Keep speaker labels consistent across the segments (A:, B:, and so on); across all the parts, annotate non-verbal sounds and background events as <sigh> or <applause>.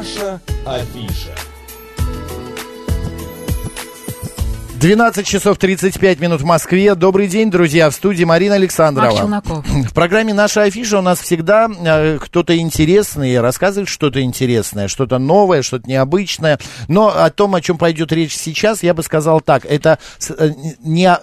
A: Наша афиша.
B: 12 часов 35 минут в Москве. Добрый день, друзья. В студии Марина Александрова. <laughs> В программе «Наша афиша» у нас всегда э, кто-то интересный рассказывает что-то интересное, что-то новое, что-то необычное. Но о том, о чем пойдет речь сейчас, я бы сказал так. Это э, не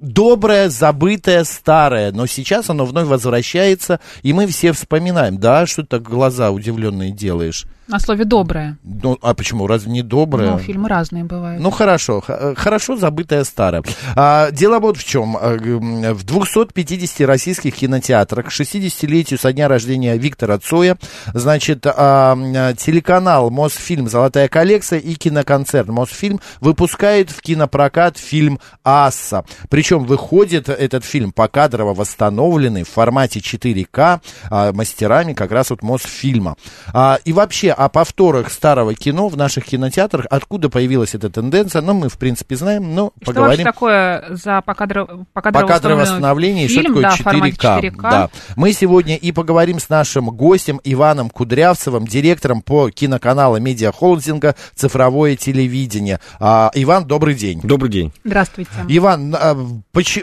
B: доброе, забытое, старое, но сейчас оно вновь возвращается, и мы все вспоминаем, да, что ты так глаза удивленные делаешь.
C: На слове «доброе».
B: Ну, а почему? Разве не доброе?
C: Ну, фильмы разные бывают.
B: Ну, хорошо. Хорошо забытое старое. А, дело вот в чем. А, в 250 российских кинотеатрах к 60-летию со дня рождения Виктора Цоя, значит, а, телеканал Мосфильм «Золотая коллекция» и киноконцерт Мосфильм выпускает в кинопрокат фильм «Асса». Причем выходит этот фильм покадрово восстановленный в формате 4К а, мастерами как раз вот Мосфильма. А, и вообще о повторах старого кино в наших кинотеатрах. Откуда появилась эта тенденция? Ну, мы, в принципе, знаем, но
C: и
B: поговорим.
C: Что такое за покадровое,
B: покадровое восстановление?
C: Фильм,
B: что такое
C: да,
B: 4К?
C: 4К?
B: Да. Мы сегодня и поговорим с нашим гостем Иваном Кудрявцевым, директором по киноканалу медиахолдинга «Цифровое телевидение». А, Иван, добрый день.
D: Добрый день.
C: Здравствуйте.
B: Иван, а,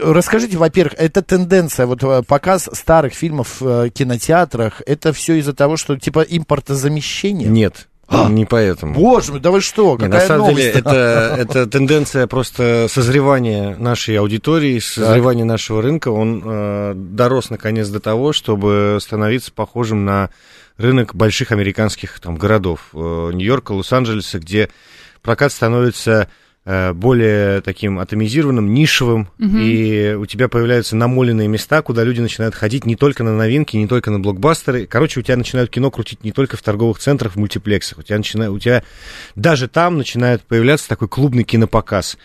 B: расскажите, во-первых, эта тенденция, вот э, показ старых фильмов в э, кинотеатрах, это все из-за того, что типа импортозамещение?
D: Нет. А, не поэтому.
B: Боже мой, да вы что, какая
D: Нет, На самом
B: новость?
D: деле, это, <laughs> это тенденция просто созревания нашей аудитории, созревания так. нашего рынка. Он э, дорос, наконец, до того, чтобы становиться похожим на рынок больших американских там, городов. Э, Нью-Йорка, Лос-Анджелеса, где прокат становится более таким атомизированным, нишевым, угу. и у тебя появляются намоленные места, куда люди начинают ходить не только на новинки, не только на блокбастеры. Короче, у тебя начинают кино крутить не только в торговых центрах, в мультиплексах. У тебя, начинает, у тебя даже там начинает появляться такой клубный кинопоказ.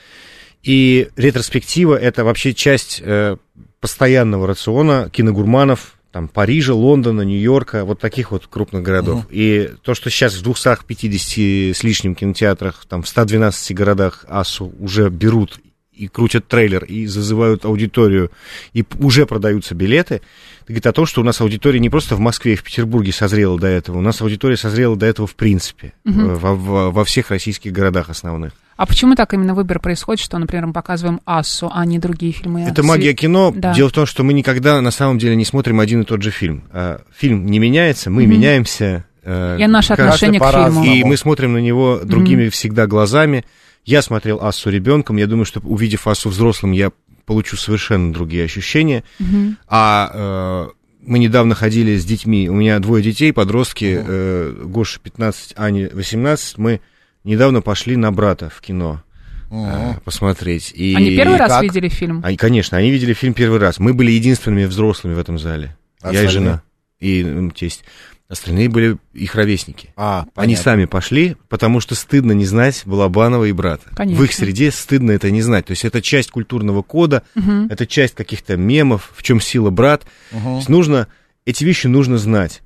D: И ретроспектива — это вообще часть э, постоянного рациона киногурманов, там, Парижа, Лондона, Нью-Йорка, вот таких вот крупных городов. Uh-huh. И то, что сейчас в 250 с лишним кинотеатрах, там, в 112 городах АСУ уже берут и крутят трейлер, и зазывают аудиторию, и уже продаются билеты, это говорит о том, что у нас аудитория не просто в Москве и в Петербурге созрела до этого, у нас аудитория созрела до этого в принципе, uh-huh. во, во, во всех российских городах основных.
C: А почему так именно выбор происходит, что, например, мы показываем «Ассу», а не другие фильмы?
D: Это магия кино. Да. Дело в том, что мы никогда на самом деле не смотрим один и тот же фильм. А, фильм не меняется, мы mm-hmm. меняемся.
C: Э, и наше отношение к фильму.
D: И мы смотрим на него другими mm-hmm. всегда глазами. Я смотрел «Ассу» ребенком, я думаю, что увидев «Ассу» взрослым, я получу совершенно другие ощущения. Mm-hmm. А... Э, мы недавно ходили с детьми, у меня двое детей, подростки, uh-huh. э, Гоша 15, Аня 18, мы недавно пошли на брата в кино uh-huh. посмотреть.
C: И, они первый и раз как? видели фильм?
D: Они, конечно, они видели фильм первый раз. Мы были единственными взрослыми в этом зале. Остальные? Я и жена. И тесть. Остальные были их ровесники. А, Они сами пошли, потому что стыдно не знать Балабанова и брата. Конечно. В их среде стыдно это не знать. То есть это часть культурного кода, угу. это часть каких-то мемов, в чем сила брат. Угу. То есть нужно, эти вещи нужно знать.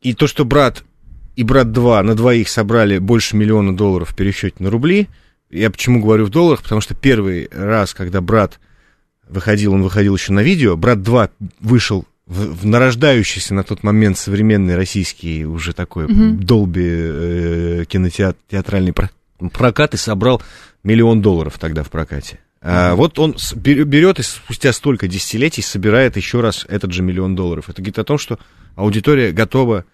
D: И то, что брат и «Брат 2» на двоих собрали больше миллиона долларов в пересчете на рубли. Я почему говорю в долларах? Потому что первый раз, когда «Брат» выходил, он выходил еще на видео, «Брат 2» вышел в, в нарождающийся на тот момент современный российский уже такой mm-hmm. долби э, кинотеатральный прокат и собрал миллион долларов тогда в прокате. Mm-hmm. А, вот он берет и спустя столько десятилетий собирает еще раз этот же миллион долларов. Это говорит о том, что аудитория готова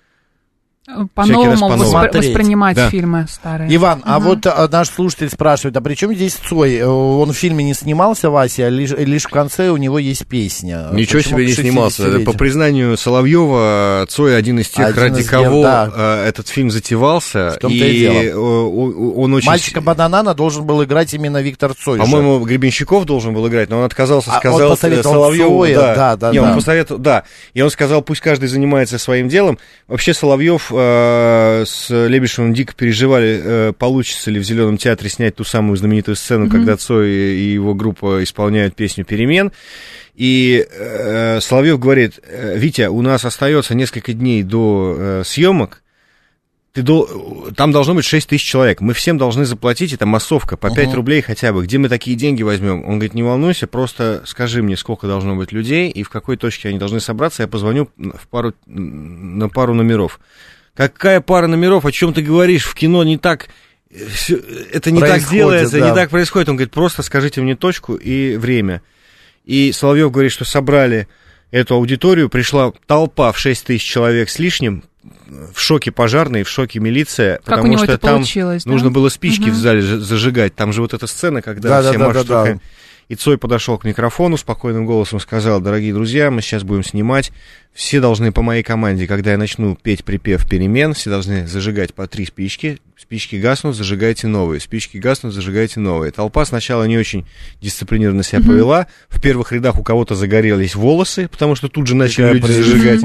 C: по-новому воспри- воспринимать да. фильмы старые.
B: Иван, угу. а вот а, наш слушатель спрашивает, а при чем здесь Цой? Э, он в фильме не снимался, Вася, а лишь, лишь в конце у него есть песня.
D: Ничего Почему себе не снимался. По признанию Соловьева, Цой один из тех, один ради из кого да. Э, этот фильм затевался. В и, и дело.
B: Он очень... Мальчика Бананана должен был играть именно Виктор Цой.
D: По-моему, Гребенщиков должен был играть, но он отказался, а сказал он
B: Соловьеву. Цоя, да, да, да.
D: Не,
B: да.
D: он посоветовал, да. И он сказал, пусть каждый занимается своим делом. Вообще Соловьев Э, с Лебешевым дико переживали, э, получится ли в Зеленом театре снять ту самую знаменитую сцену, mm-hmm. когда Цой и его группа исполняют песню «Перемен». И э, Соловьев говорит, «Э, Витя, у нас остается несколько дней до э, съемок, ты до... там должно быть 6 тысяч человек, мы всем должны заплатить, это массовка, по 5 uh-huh. рублей хотя бы, где мы такие деньги возьмем? Он говорит, не волнуйся, просто скажи мне, сколько должно быть людей и в какой точке они должны собраться, я позвоню в пару, на пару номеров. Какая пара номеров, о чем ты говоришь, в кино не так, всё- это не так делается,
B: да.
D: не так происходит. Он говорит, просто скажите мне точку и время. И Соловьев говорит, что собрали эту аудиторию, пришла толпа в 6 тысяч человек с лишним, в шоке пожарные, в шоке милиция,
C: Как у
D: потому
C: него
D: что
C: это
D: там
C: да?
D: нужно было спички
C: Мгм.
D: в зале зажигать. Там же вот эта сцена, когда
B: Да,
D: все
B: да, да,
D: машут
B: да, да.
D: руками. И Цой подошел к микрофону, спокойным голосом сказал, дорогие друзья, мы сейчас будем снимать, все должны по моей команде, когда я начну петь припев перемен, все должны зажигать по три спички, спички гаснут, зажигайте новые, спички гаснут, зажигайте новые. Толпа сначала не очень дисциплинированно себя повела, в первых рядах у кого-то загорелись волосы, потому что тут же начали люди зажигать.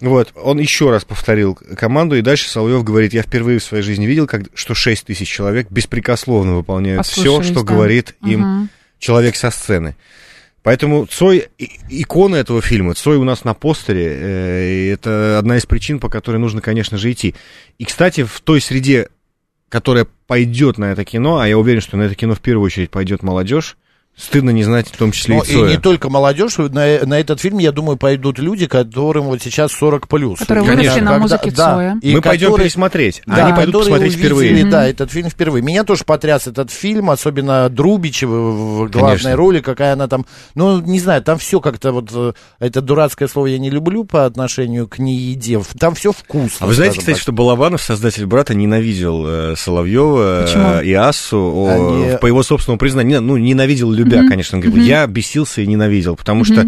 D: Вот, он еще раз повторил команду, и дальше Соловьев говорит, я впервые в своей жизни видел, как, что 6 тысяч человек беспрекословно выполняют все, что говорит им. человек со сцены. Поэтому Цой, икона этого фильма, Цой у нас на постере, э, и это одна из причин, по которой нужно, конечно же, идти. И, кстати, в той среде, которая пойдет на это кино, а я уверен, что на это кино в первую очередь пойдет молодежь, стыдно не знать в том числе
B: Ну,
D: и
B: и
D: Цоя.
B: не только молодежь, на, на этот фильм, я думаю, пойдут люди, которым вот сейчас 40 плюс.
C: Которые
D: выросли
B: Конечно.
C: на
B: Когда-
C: музыке
B: да,
C: Цоя.
B: и
D: Мы пойдем
B: которые-
D: пересмотреть, а
B: Да,
D: они пойдут посмотреть
B: увидели,
D: впервые.
C: Мгм.
B: Да, этот фильм впервые. Меня тоже потряс этот фильм, особенно Друбичева в главной
D: Конечно.
B: роли, какая она там, ну, не знаю, там все как-то вот, э, это дурацкое слово я не люблю по отношению к нееде, там все вкусно.
D: А вы знаете, кстати,
B: так.
D: что Балабанов, создатель брата, ненавидел э, Соловьева э, и Ассу о,
B: Они-
D: по его собственному признанию. Ну, ненавидел любя, конечно. Он говорил, я бесился и ненавидел, потому что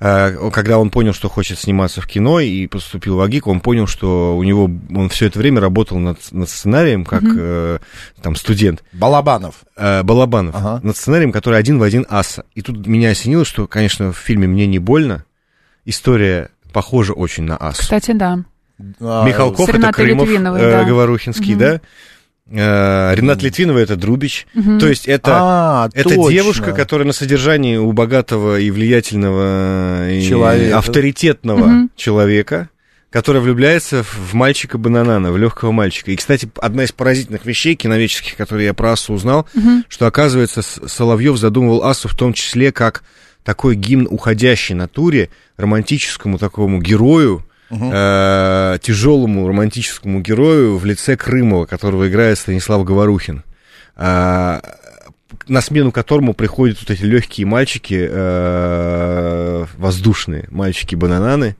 D: э, когда он понял, что хочет сниматься в кино и поступил в АГИК, он понял, что у него он все это время работал над, над сценарием как э, там студент.
B: Балабанов.
D: э, Балабанов
B: Ага.
D: над сценарием, который один в один Аса. И тут меня осенило, что, конечно, в фильме «Мне не больно» история похожа очень на Асу.
C: Кстати, да.
B: А,
D: Михалков
C: С
D: это
C: Ренатой
D: Крымов,
C: Литвиновой,
D: э,
C: да.
D: Говорухинский,
C: Мгм.
D: да? Э, Ренат Литвинова это Друбич.
C: Мгм.
D: То есть это,
B: а,
D: это
B: точно.
D: девушка, которая на содержании у богатого и влиятельного и
B: Человека.
D: авторитетного
C: Мгм.
D: человека, которая влюбляется в мальчика Бананана, в легкого мальчика. И, кстати, одна из поразительных вещей киноведческих, которые я про Асу узнал,
C: Мгм.
D: что, оказывается, Соловьев задумывал Асу в том числе как такой гимн уходящей натуре, романтическому такому герою,
B: Мгм.
D: э, тяжелому романтическому герою в лице Крымова, которого играет Станислав Говорухин, а, на смену которому приходят вот эти легкие мальчики, э, воздушные мальчики-банананы.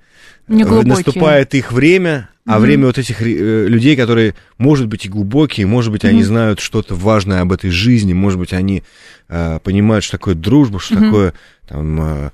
C: Неглубокие.
D: Наступает их время, а
C: Мгм.
D: время вот этих э, людей, которые, может быть, и глубокие, может быть, они
C: Мгм.
D: знают что-то важное об этой жизни, может быть, они э, понимают, что такое дружба, что
C: Мгм.
D: такое, там, э, э,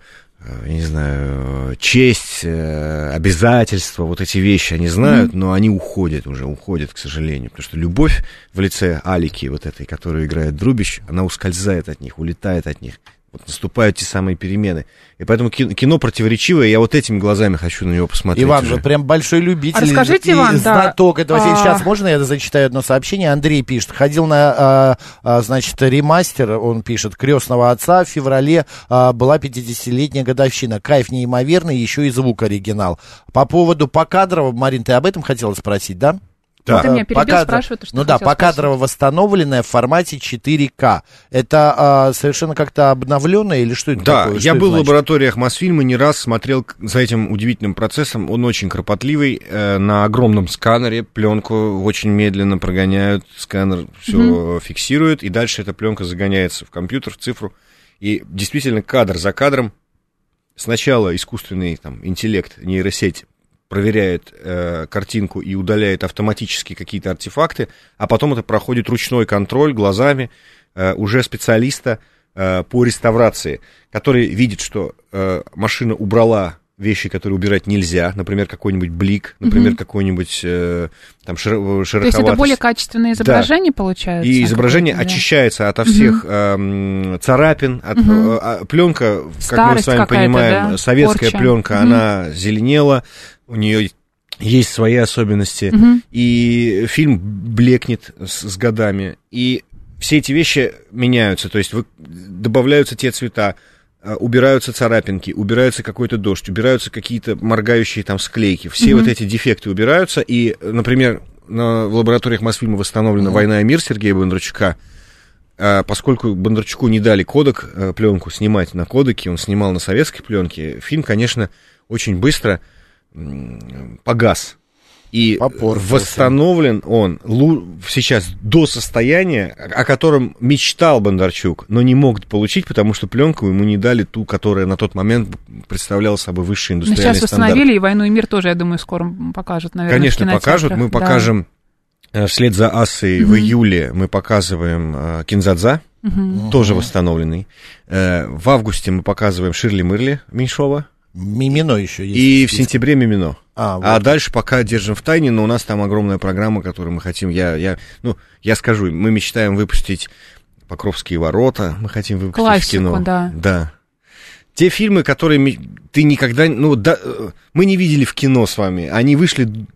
D: не знаю, честь, э, обязательства, вот эти вещи они знают, но они уходят уже, уходят, к сожалению, потому что любовь в лице Алики, вот этой, которую играет Друбич, она ускользает от них, улетает от них. Вот наступают те самые перемены. И поэтому кино, кино противоречивое, я вот этими глазами хочу на него посмотреть.
B: Иван,
D: уже.
B: вы прям большой любитель
C: А расскажите,
B: и
C: Иван, да.
B: знаток этого фильма.
C: А.
B: Сейчас можно я зачитаю одно сообщение? Андрей пишет. Ходил на, а, а, значит, ремастер, он пишет, «Крестного отца». В феврале а, была 50-летняя годовщина. Кайф неимоверный, еще и звук оригинал. По поводу Покадрова, Марин, ты об этом хотела спросить, да?
D: Да.
C: Ты меня перебил, спрашивай, то, что
B: Ну да, покадрово восстановленное в формате 4К. Это а, совершенно как-то обновленное или что это
D: Да,
B: такое?
D: я
B: Что это
D: был в лабораториях Мосфильма, не раз смотрел за этим удивительным процессом. Он очень кропотливый. э, на огромном сканере пленку очень медленно прогоняют, сканер все фиксирует, и дальше эта пленка загоняется в компьютер, в цифру. И действительно, кадр за кадром сначала искусственный там, интеллект, нейросеть проверяет э, картинку и удаляет автоматически какие-то артефакты, а потом это проходит ручной контроль глазами э, уже специалиста э, по реставрации, который видит, что э, машина убрала вещи, которые убирать нельзя, например, какой-нибудь блик, например,
C: Мгм.
D: какой-нибудь э, там широ-
C: То есть это
D: шероховатость.
C: более качественное изображение получается?
D: И изображение
C: да?
D: очищается ото всех эм, царапин, от,
C: Мгм.
D: э, а, пленка, как мы с вами понимаем,
C: да,
D: советская
C: порча.
D: пленка,
C: Мгм.
D: она зеленела, у нее есть свои особенности,
C: Мгм.
D: и фильм блекнет с, с годами, и все эти вещи меняются, то есть вы, добавляются те цвета, э, убираются царапинки, убирается какой-то дождь, убираются какие-то моргающие там склейки, все
C: Мгм.
D: вот эти дефекты убираются, и, например, на, в лабораториях Мосфильма восстановлена
B: Мгм.
D: «Война и мир» Сергея Бондарчука, А, поскольку Бондарчуку не дали кодек, э, пленку снимать на кодеке, он снимал на советской пленке, фильм, конечно, очень быстро погас. И
B: Попортился.
D: восстановлен он сейчас до состояния, о котором мечтал Бондарчук, но не мог получить, потому что пленку ему не дали ту, которая на тот момент представляла собой высший
C: Ну,
D: индустриальный
C: сейчас
D: стандарт.
C: восстановили, и «Войну и мир» тоже, я думаю, скоро покажут, наверное,
D: Конечно, покажут. Мы
C: кинотеатрах. Да.
D: покажем э, вслед за Асой в июле мы показываем э, Кинзадза, тоже восстановленный. Э, в августе мы показываем Ширли Мырли Меньшова.
B: Мимино еще есть.
D: И в сентябре Мимино.
B: А,
D: А
B: вот.
D: дальше пока держим в тайне, но у нас там огромная программа, которую мы хотим. Я, я, ну, я скажу, мы мечтаем выпустить Покровские ворота, мы хотим выпустить в
C: Классику,
D: кино.
C: да.
D: Да. Те фильмы, которые ты никогда, ну, да, э, мы не видели в кино с вами, они вышли,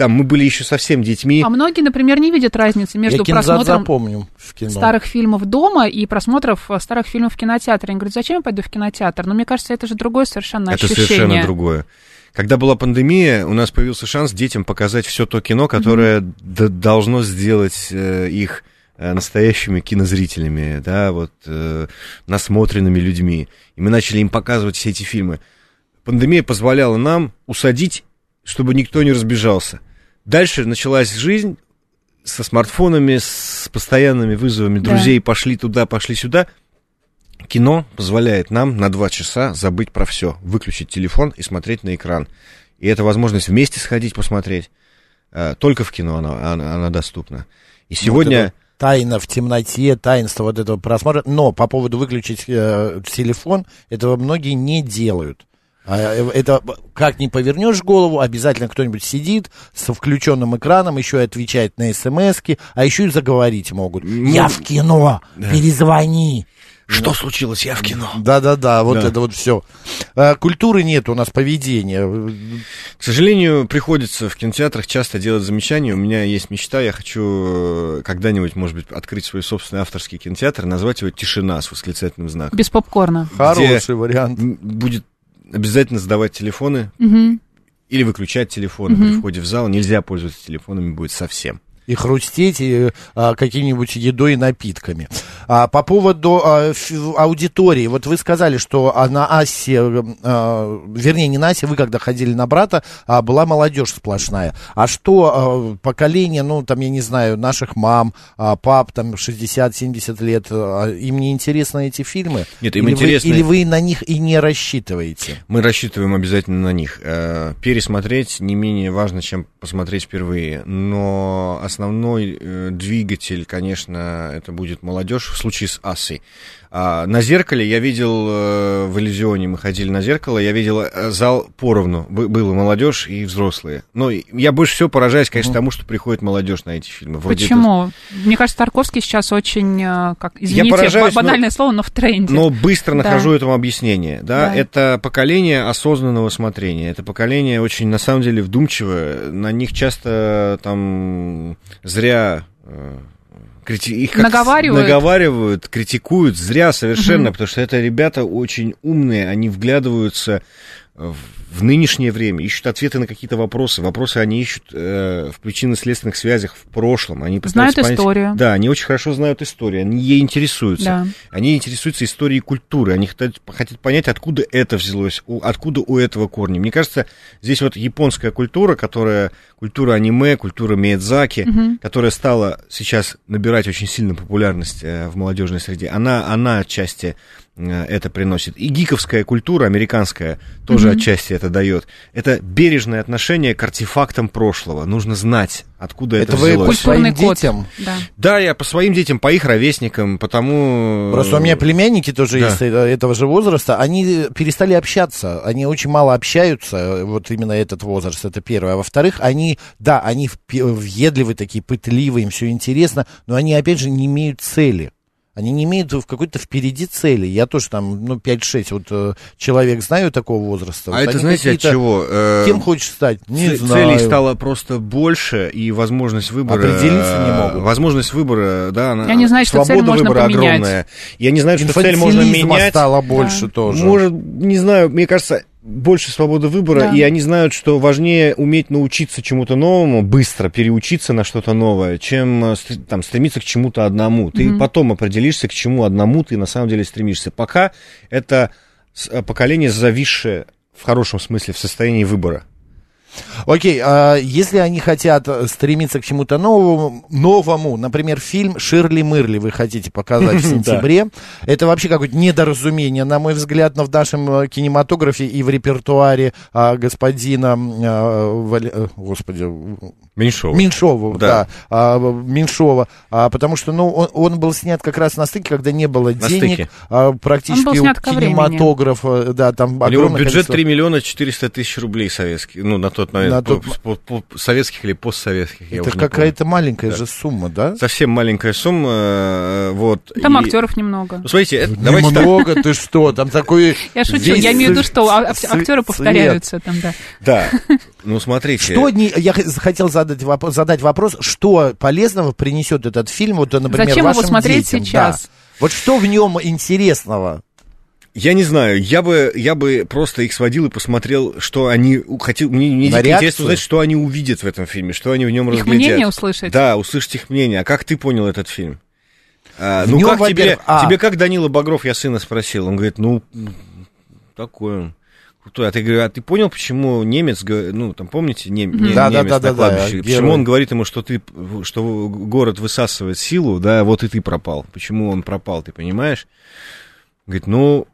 D: там, мы были еще совсем детьми.
C: А многие, например, не видят разницы между
B: Я
C: просмотром
B: в кино.
C: старых фильмов дома и просмотров э, старых фильмов в кинотеатре. Они говорят, зачем я пойду в кинотеатр? Но мне кажется, это же другое совершенно
D: Это
C: ощущение.
D: совершенно другое. Когда была пандемия, у нас появился шанс детям показать все то кино, которое д- должно сделать э, их э, настоящими кинозрителями, да, вот э, насмотренными людьми. И мы начали им показывать все эти фильмы. Пандемия позволяла нам усадить, чтобы никто не разбежался. Дальше началась жизнь со смартфонами, с постоянными вызовами
C: Да.
D: друзей, пошли туда, пошли сюда. Кино позволяет нам на два часа забыть про все, выключить телефон и смотреть на экран. И это возможность вместе сходить посмотреть. Э, Только в кино она, она, она доступна. И сегодня...
B: Вот Тайна в темноте, таинство вот этого просмотра. Но по поводу выключить э, телефон, этого многие не делают. А, э, Это как ни повернешь голову, обязательно кто-нибудь сидит со включенным экраном, еще и отвечает на смс а еще и заговорить могут.
D: Ну,
B: Я в кино, перезвони.
D: Что случилось? Я в кино.
B: Да-да-да, вот
D: Да.
B: это вот все. Культуры нет у нас поведения.
D: К сожалению, приходится в кинотеатрах часто делать замечания. У меня есть мечта, я хочу э, когда-нибудь, может быть, открыть свой собственный авторский кинотеатр, назвать его «Тишина» с восклицательным знаком.
C: Без попкорна.
B: Хороший вариант.
D: Будет обязательно сдавать телефоны
C: Мгм.
D: или выключать телефоны при входе в зал. Нельзя пользоваться телефонами будет совсем.
B: И хрустеть и, а, какими-нибудь едой и напитками. А, по поводу а, фи- аудитории, вот вы сказали, что а, на Асе, а, вернее, не на Асе, вы когда ходили на брата, а, была молодежь сплошная. А что а, поколение, ну, там, я не знаю, наших мам, а, пап, там, 60-70 лет, а, им не интересны эти фильмы?
D: Нет, им
B: или
D: интересны-
B: Вы, или вы на них и не рассчитываете?
D: Мы рассчитываем обязательно на них. Э, Пересмотреть не менее важно, чем посмотреть впервые. Но основной э, двигатель, конечно, это будет молодежь в случае с Асой. А, на зеркале я видел э, в Иллюзионе, мы ходили на зеркало, я видел э, зал поровну. Бы- Было молодежь и взрослые. Но я больше всего поражаюсь, конечно, тому, что приходит молодежь на эти фильмы. Вроде это-
C: Почему? Мне кажется, Тарковский сейчас очень, э, как, извините,
D: поражаюсь,
C: ба-
D: но-
C: банальное слово, но в тренде.
D: Но быстро
C: Да.
D: нахожу этому объяснение. Да?
C: Да.
D: Это поколение осознанного смотрения. Это поколение очень, на самом деле, вдумчивое. На них часто там зря э, крити- их
C: Наговаривают.
D: наговаривают, критикуют зря совершенно, потому что это ребята очень умные, они вглядываются в нынешнее время, ищут ответы на какие-то вопросы. Вопросы они ищут э, в причинно-следственных связях в прошлом. Они
C: Знают
D: понять-
C: историю.
D: Да, они очень хорошо знают историю, они ей интересуются.
C: Да.
D: Они интересуются историей культуры, они хотят, хотят понять, откуда это взялось, у- откуда у этого корни. Мне кажется, здесь вот японская культура, которая культура аниме, культура Миядзаки, которая стала сейчас набирать очень сильную популярность э, в молодежной среде, она, она отчасти это приносит. И гиковская культура, американская, тоже отчасти это дает. Это бережное отношение к артефактам прошлого. Нужно знать, откуда это,
B: Это вы
D: взялось.
B: по своим
C: Культурный код.
B: детям?
C: Да.
D: Да, я по своим детям, по их ровесникам, потому...
B: Просто у меня племянники тоже
D: Да.
B: есть э, этого же возраста, они перестали общаться, они очень мало общаются, э, вот именно этот возраст, это первое. А во-вторых, они, да, они въедливы такие, пытливые, им все интересно, но они, опять же, не имеют цели. Они не имеют в какой-то впереди цели. Я тоже там, ну, 5-6 вот э, человек знаю такого возраста.
D: А
B: Вот
D: это знаете от чего? Э,
B: Кем хочешь стать? Не
D: ц-
B: знаю.
D: Целей стало просто больше, и возможность выбора...
B: Определиться не
D: э,
B: могут.
D: Возможность выбора, да, она...
C: И они знают, что цель
D: свобода
C: можно
D: выбора
C: поменять.
D: огромная. И они знают, что цель можно менять.
B: стало больше тоже.
D: Может, не знаю, мне кажется, больше свободы выбора,
C: Да.
D: и они знают, что важнее уметь научиться чему-то новому, быстро переучиться на что-то новое, чем э, там, стремиться к чему-то одному. Ты потом определишься, к чему одному ты на самом деле стремишься. Пока это э, поколение зависшее в хорошем смысле в состоянии выбора.
B: Окей, а если они хотят стремиться к чему-то новому, новому, например, фильм «Ширли Мырли» вы хотите показать в <laughs> сентябре, это вообще какое-то недоразумение, на мой взгляд, но в нашем э, кинематографе и в репертуаре а, господина, а, э, господи,
D: Меньшова.
B: Меньшова, да,
D: Да.
B: а, Меньшова, а, потому что, ну, он, он был снят как раз на стыке, когда не было
D: На
B: денег,
D: стыке.
B: а, практически
C: Он был снят
B: у
C: ко времени.
B: кинематографа, да, там
D: У него
B: огромное
D: бюджет
B: количество-
D: 3 миллиона 400 тысяч рублей советских. Ну, на тот момент.
B: На
D: по-
B: тот-
D: по- по- советских или постсоветских.
B: Это какая-то маленькая
D: Да.
B: же сумма, да?
D: Совсем маленькая сумма. э, Вот.
C: Там
D: И-
C: актеров немного.
D: Ну, смотрите, это- давайте так.
B: Немного, ты что, там такой...
C: Я шучу, я имею в виду, что а- актеры повторяются там, да.
D: Да. Ну, смотрите.
B: Что не, я хотел задать вопрос, задать вопрос, что полезного принесет этот фильм, вот, например,
C: Зачем его
B: вашим
C: смотреть
B: детям?
C: сейчас?
B: Да. Вот что в нем интересного?
D: Я не знаю, я бы, я бы просто их сводил и посмотрел, что они хотел. Мне, мне интересно узнать, что они увидят в этом фильме, что они в нем
C: Их
D: разглядят.
C: мнение услышать?
D: Да, услышать их мнение. А как ты понял этот фильм? А, ну
B: нем,
D: как тебе,
B: а.
D: тебе как Данила Багров, я сына спросил, он говорит, ну такой он. Крутой. А ты, говорю, а ты понял, почему немец, ну, там, помните, нем- не-
B: Да, да,
D: немец
B: да,
D: на
B: да, да,
D: кладбище,
B: герой.
D: почему он говорит ему, что ты, что город высасывает силу, да, вот и ты пропал. Почему он пропал, ты понимаешь? Говорит, ну,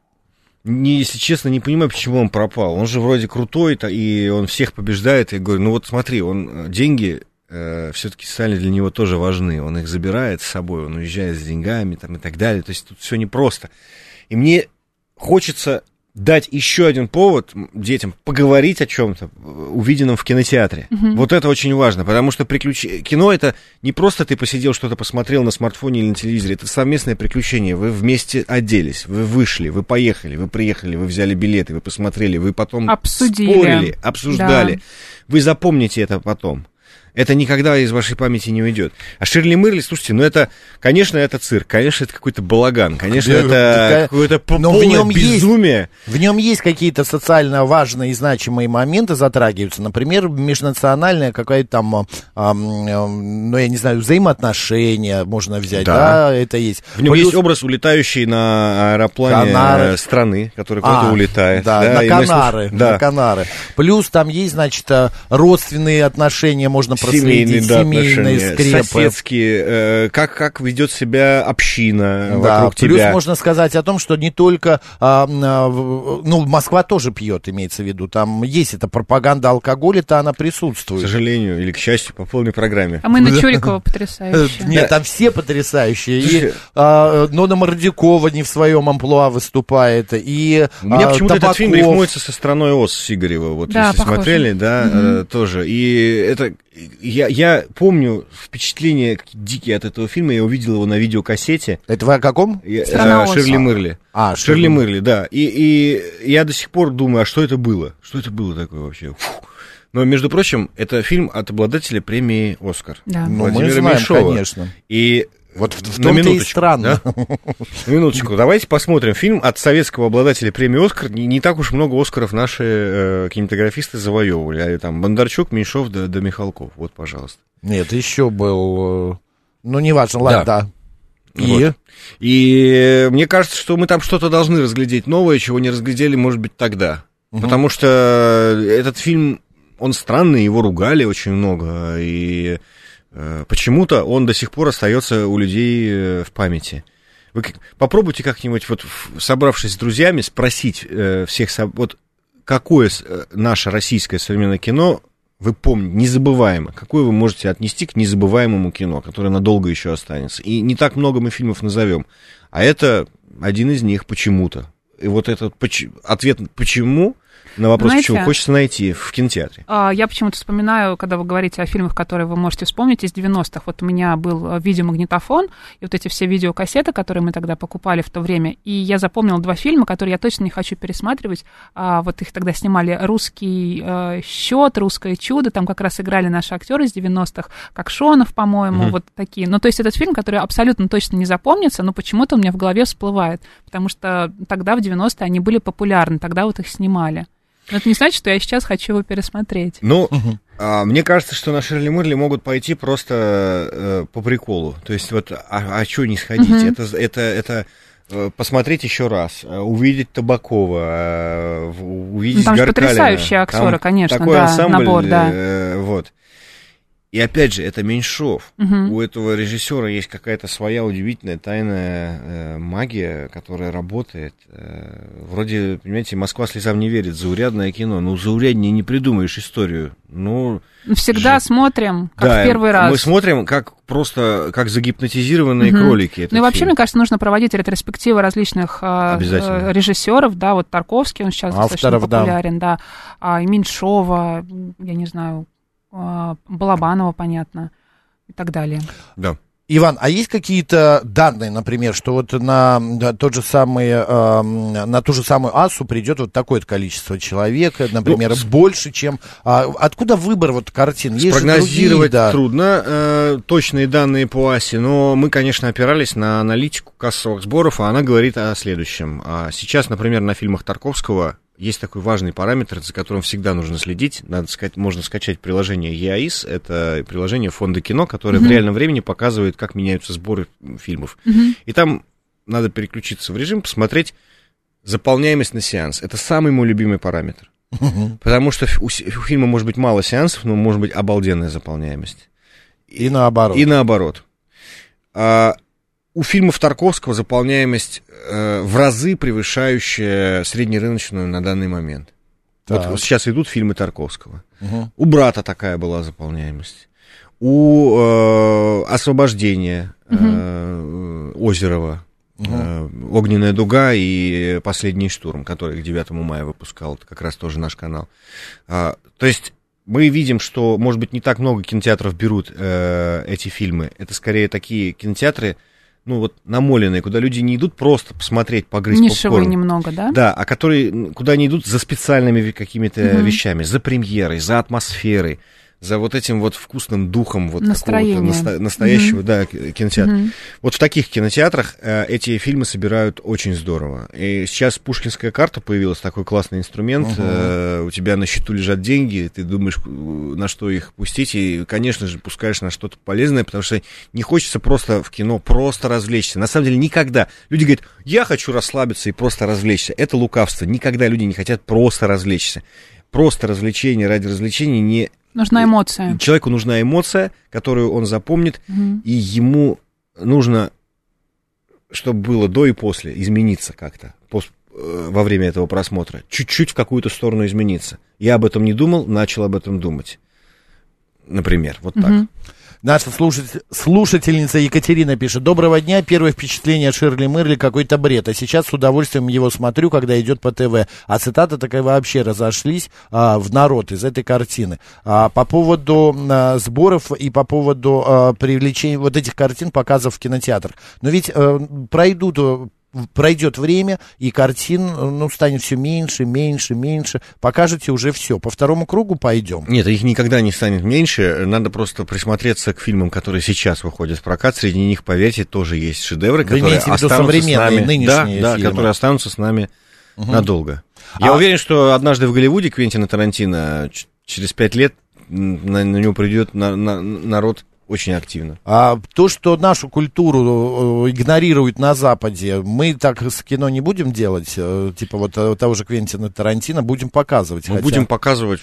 D: не, если честно, не понимаю, почему он пропал. Он же вроде крутой, то и он всех побеждает. Я говорю, ну вот смотри, он э, деньги все-таки стали для него тоже важны. Он их забирает с собой, он уезжает с деньгами там, и так далее. То есть тут все непросто. И мне хочется дать еще один повод детям поговорить о чем-то, увиденном в кинотеатре. Вот это очень важно, потому что приключ... кино это не просто ты посидел, что-то посмотрел на смартфоне или на телевизоре, это совместное приключение. Вы вместе оделись, вы вышли, вы поехали, вы приехали, вы взяли билеты, вы посмотрели, вы потом
C: Обсудили.
D: спорили, обсуждали.
C: Да.
D: Вы запомните это потом. Это никогда из вашей памяти не уйдет. А Ширли Мырли, слушайте, ну это, конечно, это цирк, конечно, это какой-то балаган, конечно,
B: Да,
D: это
B: такая-
D: какое-то
B: Но в
D: полное
B: нем есть-
D: безумие.
B: В нем есть какие-то социально важные и значимые моменты затрагиваются. Например, межнациональная какая-то там, ам, ам, ну, я не знаю, взаимоотношения можно взять, да,
D: Да.
B: это есть.
D: В нем
B: Плюс-
D: есть образ улетающей на аэроплане
B: Канары.
D: э, страны, который
B: А,
D: куда-то улетает.
B: Да, на
D: мы слуш-
B: Канары,
D: Да.
B: на Канары. Плюс там есть, значит, э, родственные отношения, можно
D: Семейные, да,
B: семейные
D: отношения,
B: скрепы.
D: соседские, э, как, как ведет себя община
B: Да,
D: вокруг
B: плюс
D: тебя.
B: можно сказать о том, что не только, а, а, ну, Москва тоже пьет, имеется в виду, там есть эта пропаганда алкоголя-то она
D: К
B: присутствует.
D: сожалению или к счастью, по полной программе.
C: А мы на <laughs> Чурикова потрясающая.
B: Нет, там все потрясающие. И а, Нона Мордюкова не в своем амплуа выступает, и
D: У меня почему-то этот фильм рифмуется со страной Оз Сигарева, вот если смотрели, да, э, тоже. И это я, я помню впечатление дикие от этого фильма, я увидел его на видеокассете.
B: Это вы о каком?
D: Я-
C: «Страна
D: э,
C: Оз».
D: Ширли Мырли.
B: А,
D: Ширли Мырли, да. И, и я до сих пор думаю, а что это было? Что это было такое вообще? Фу. Но, между прочим, это фильм от обладателя премии «Оскар».
C: Да.
B: Ну, мы
D: Владимира
B: знаем,
D: Меньшова.
B: конечно.
D: И
B: Вот в, в
D: на
B: том-то и
D: минуточку,
B: странно.
D: да? Минуточку, давайте посмотрим фильм от советского обладателя премии «Оскар». Не, не так уж много «Оскаров» наши э, кинематографисты завоевывали. А там Бондарчук, Меньшов да, да Михалков. Вот, пожалуйста.
B: Нет, еще был... э, Ну, неважно, ладно, да. И?
D: Вот. И мне кажется, что мы там что-то должны разглядеть новое, чего не разглядели, может быть, тогда. Потому что этот фильм, он странный, его ругали очень много, и э, почему-то он до сих пор остается у людей э, в памяти. Вы попробуйте как-нибудь, вот, собравшись с друзьями, спросить э, всех, вот, какое э, наше российское современное кино вы помните, незабываемо. Какое вы можете отнести к незабываемому кино, которое надолго еще останется? И не так много мы фильмов назовем. А это один из них почему-то. И вот этот поч- ответ «почему» на вопрос
C: Знаете,
D: «почему» хочется найти в кинотеатре.
C: А, Я почему-то вспоминаю, когда вы говорите о фильмах, которые вы можете вспомнить из 90-х. Вот у меня был э, видеомагнитофон, и вот эти все видеокассеты, которые мы тогда покупали в то время. И я запомнила два фильма, которые я точно не хочу пересматривать. А, Вот их тогда снимали «Русский э, счет», «Русское чудо». Там как раз играли наши актеры из 90-х, как Шонов, по-моему,
D: Мгм.
C: вот такие. Ну, то есть этот фильм, который абсолютно точно не запомнится, но почему-то у меня в голове всплывает. Потому что тогда, в 90-е, они были популярны, тогда вот их снимали. Но это не значит, что я сейчас хочу его пересмотреть.
D: Ну, а, мне кажется, что на Шерли Мырли могут пойти просто э, по приколу. То есть вот, а, что не сходить?
C: Мгм.
D: Это, это, это э, посмотреть еще раз, э, увидеть Табакова, э, увидеть
C: Ну, там же
D: Гаркалина.
C: потрясающие актеры,
D: Там
C: конечно,
D: такой
C: да,
D: ансамбль,
C: набор, да.
D: э, вот. И опять же, это Меньшов.
C: Мгм.
D: У этого режиссера есть какая-то своя удивительная тайная э, магия, которая работает. Э, вроде, понимаете, Москва слезам не верит, заурядное кино. Ну, зауряднее не придумаешь историю. Ну,
C: Всегда
D: Ж-
C: смотрим, как
D: да,
C: в первый раз.
D: мы смотрим, как просто, как загипнотизированные
C: Мгм.
D: кролики.
C: Ну и вообще,
D: фильм.
C: мне кажется, нужно проводить ретроспективы различных э, э, режиссеров, да, вот Тарковский, он сейчас достаточно
B: Авторов, да.
C: популярен, да, а, и Меньшова, я не знаю, Балабанова, понятно, и так далее.
D: Да.
B: Иван, а есть какие-то данные, например, что вот на тот же самый, эм, на ту же самую Асу придет вот такое-то количество человек, например,
D: Ну,
B: больше, чем... а, откуда выбор вот картин? Есть другие, да.
D: трудно э, точные данные по АСе, но мы, конечно, опирались на аналитику кассовых сборов, а она говорит о следующем. А сейчас, например, на фильмах Тарковского есть такой важный параметр, за которым всегда нужно следить. Надо сказать, можно скачать приложение ЕАИС, это приложение фонда кино, которое в реальном времени показывает, как меняются сборы фильмов. И там надо переключиться в режим, посмотреть заполняемость на сеанс. Это самый мой любимый параметр. Потому что у, у фильма может быть мало сеансов, но может быть обалденная заполняемость.
B: И наоборот.
D: И наоборот. А, у фильмов Тарковского заполняемость э, в разы превышающая среднерыночную на данный момент. Вот,
B: Так.
D: вот сейчас идут фильмы Тарковского.
B: Мгм.
D: У брата такая была заполняемость. У э, освобождения э, Озерова. э, Огненная дуга и последний штурм, который к 9 мая выпускал, это как раз тоже наш канал. А, то есть мы видим, что, может быть, не так много кинотеатров берут э, эти фильмы. Это скорее такие кинотеатры, ну вот намоленные, куда люди не идут просто посмотреть, погрызть
C: Нишевые
D: попкорн.
C: немного, да?
D: Да, а которые, куда они идут за специальными какими-то
C: Мгм.
D: вещами, за премьерой, за атмосферой, за вот этим вот вкусным духом вот какого-то
C: Настроение.
D: наста- настоящего, да, к- кинотеатра.
C: Мгм.
D: Вот в таких кинотеатрах э, эти фильмы собирают очень здорово. И сейчас Пушкинская карта появилась, такой классный инструмент. Э, у тебя на счету лежат деньги, ты думаешь, э, на что их пустить, и, конечно же, пускаешь на что-то полезное, потому что не хочется просто в кино просто развлечься. На самом деле никогда. Люди говорят, я хочу расслабиться и просто развлечься. Это лукавство. Никогда люди не хотят просто развлечься. Просто развлечение ради развлечения не...
C: Нужна эмоция.
D: Человеку нужна эмоция, которую он запомнит,
C: Мгм.
D: и ему нужно, чтобы было до и после, измениться как-то э, во время этого просмотра. Чуть-чуть в какую-то сторону измениться. Я об этом не думал, начал об этом думать. Например, вот так.
B: Наша слушатель- слушательница Екатерина пишет. Доброго дня. Первое впечатление о Ширли Мырли какой-то бред. А сейчас с удовольствием его смотрю, когда идет по ТВ. А цитата такая вообще разошлись а, в народ из этой картины. А, по поводу а, сборов и по поводу а, привлечения вот этих картин, показов в кинотеатрах. Но ведь э, пройдут э, пройдет время, и картин, ну, станет все меньше, меньше, меньше. Покажете уже все. По второму кругу пойдем.
D: Нет, их никогда не станет меньше. Надо просто присмотреться к фильмам, которые сейчас выходят в прокат. Среди них, поверьте, тоже есть шедевры,
B: Вы
D: которые останутся с
B: современные,
D: нами.
B: нынешние
D: да, да,
B: фильмы?
D: которые останутся с нами надолго. Я
B: А-
D: уверен, что однажды в Голливуде Квентина Тарантино через пять лет на, на него придет на- на- народ очень активно.
B: А то, что нашу культуру э, игнорируют на Западе, мы так с кино не будем делать, э, типа вот э, того же Квентина Тарантино, будем показывать.
D: Мы
B: хотя-
D: будем показывать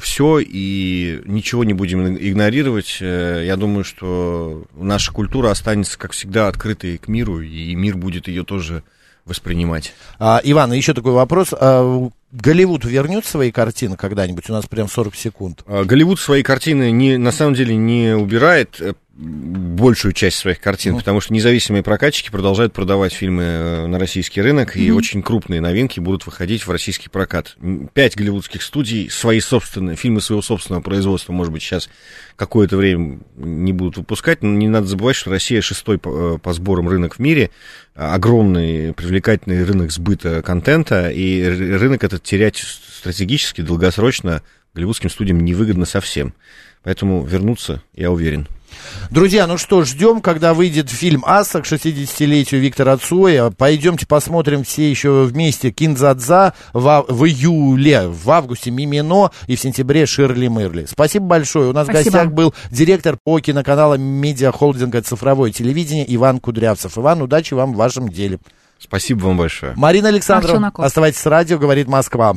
D: все и ничего не будем игнорировать. Я думаю, что наша культура останется, как всегда, открытой к миру, и мир будет ее тоже воспринимать.
B: А, Иван, еще такой вопрос. А, Голливуд вернет свои картины когда-нибудь? У нас прям 40 секунд.
D: А, Голливуд свои картины не, на самом деле не убирает большую часть своих картин, потому что независимые прокатчики продолжают продавать фильмы э, на российский рынок, и очень крупные новинки будут выходить в российский прокат. Пять голливудских студий, свои собственные, фильмы своего собственного производства, может быть, сейчас какое-то время не будут выпускать, но не надо забывать, что Россия шестой по, э, по сборам рынок в мире, а, огромный привлекательный рынок сбыта контента, и рынок этот терять стратегически, долгосрочно голливудским студиям невыгодно совсем. Поэтому вернуться, я уверен.
B: Друзья, ну что, ждем, когда выйдет фильм «Аса» к 60-летию Виктора Цоя. Пойдемте посмотрим все еще вместе «Кинзадза» в, в июле, в августе «Мимино» и в сентябре «Ширли Мырли». Спасибо большое. У нас в
C: Спасибо.
B: гостях был директор по киноканалам медиахолдинга «Цифровое телевидение» Иван Кудрявцев. Иван, удачи вам в вашем деле.
D: Спасибо вам большое.
B: Марина Александровна, оставайтесь с радио, говорит Москва.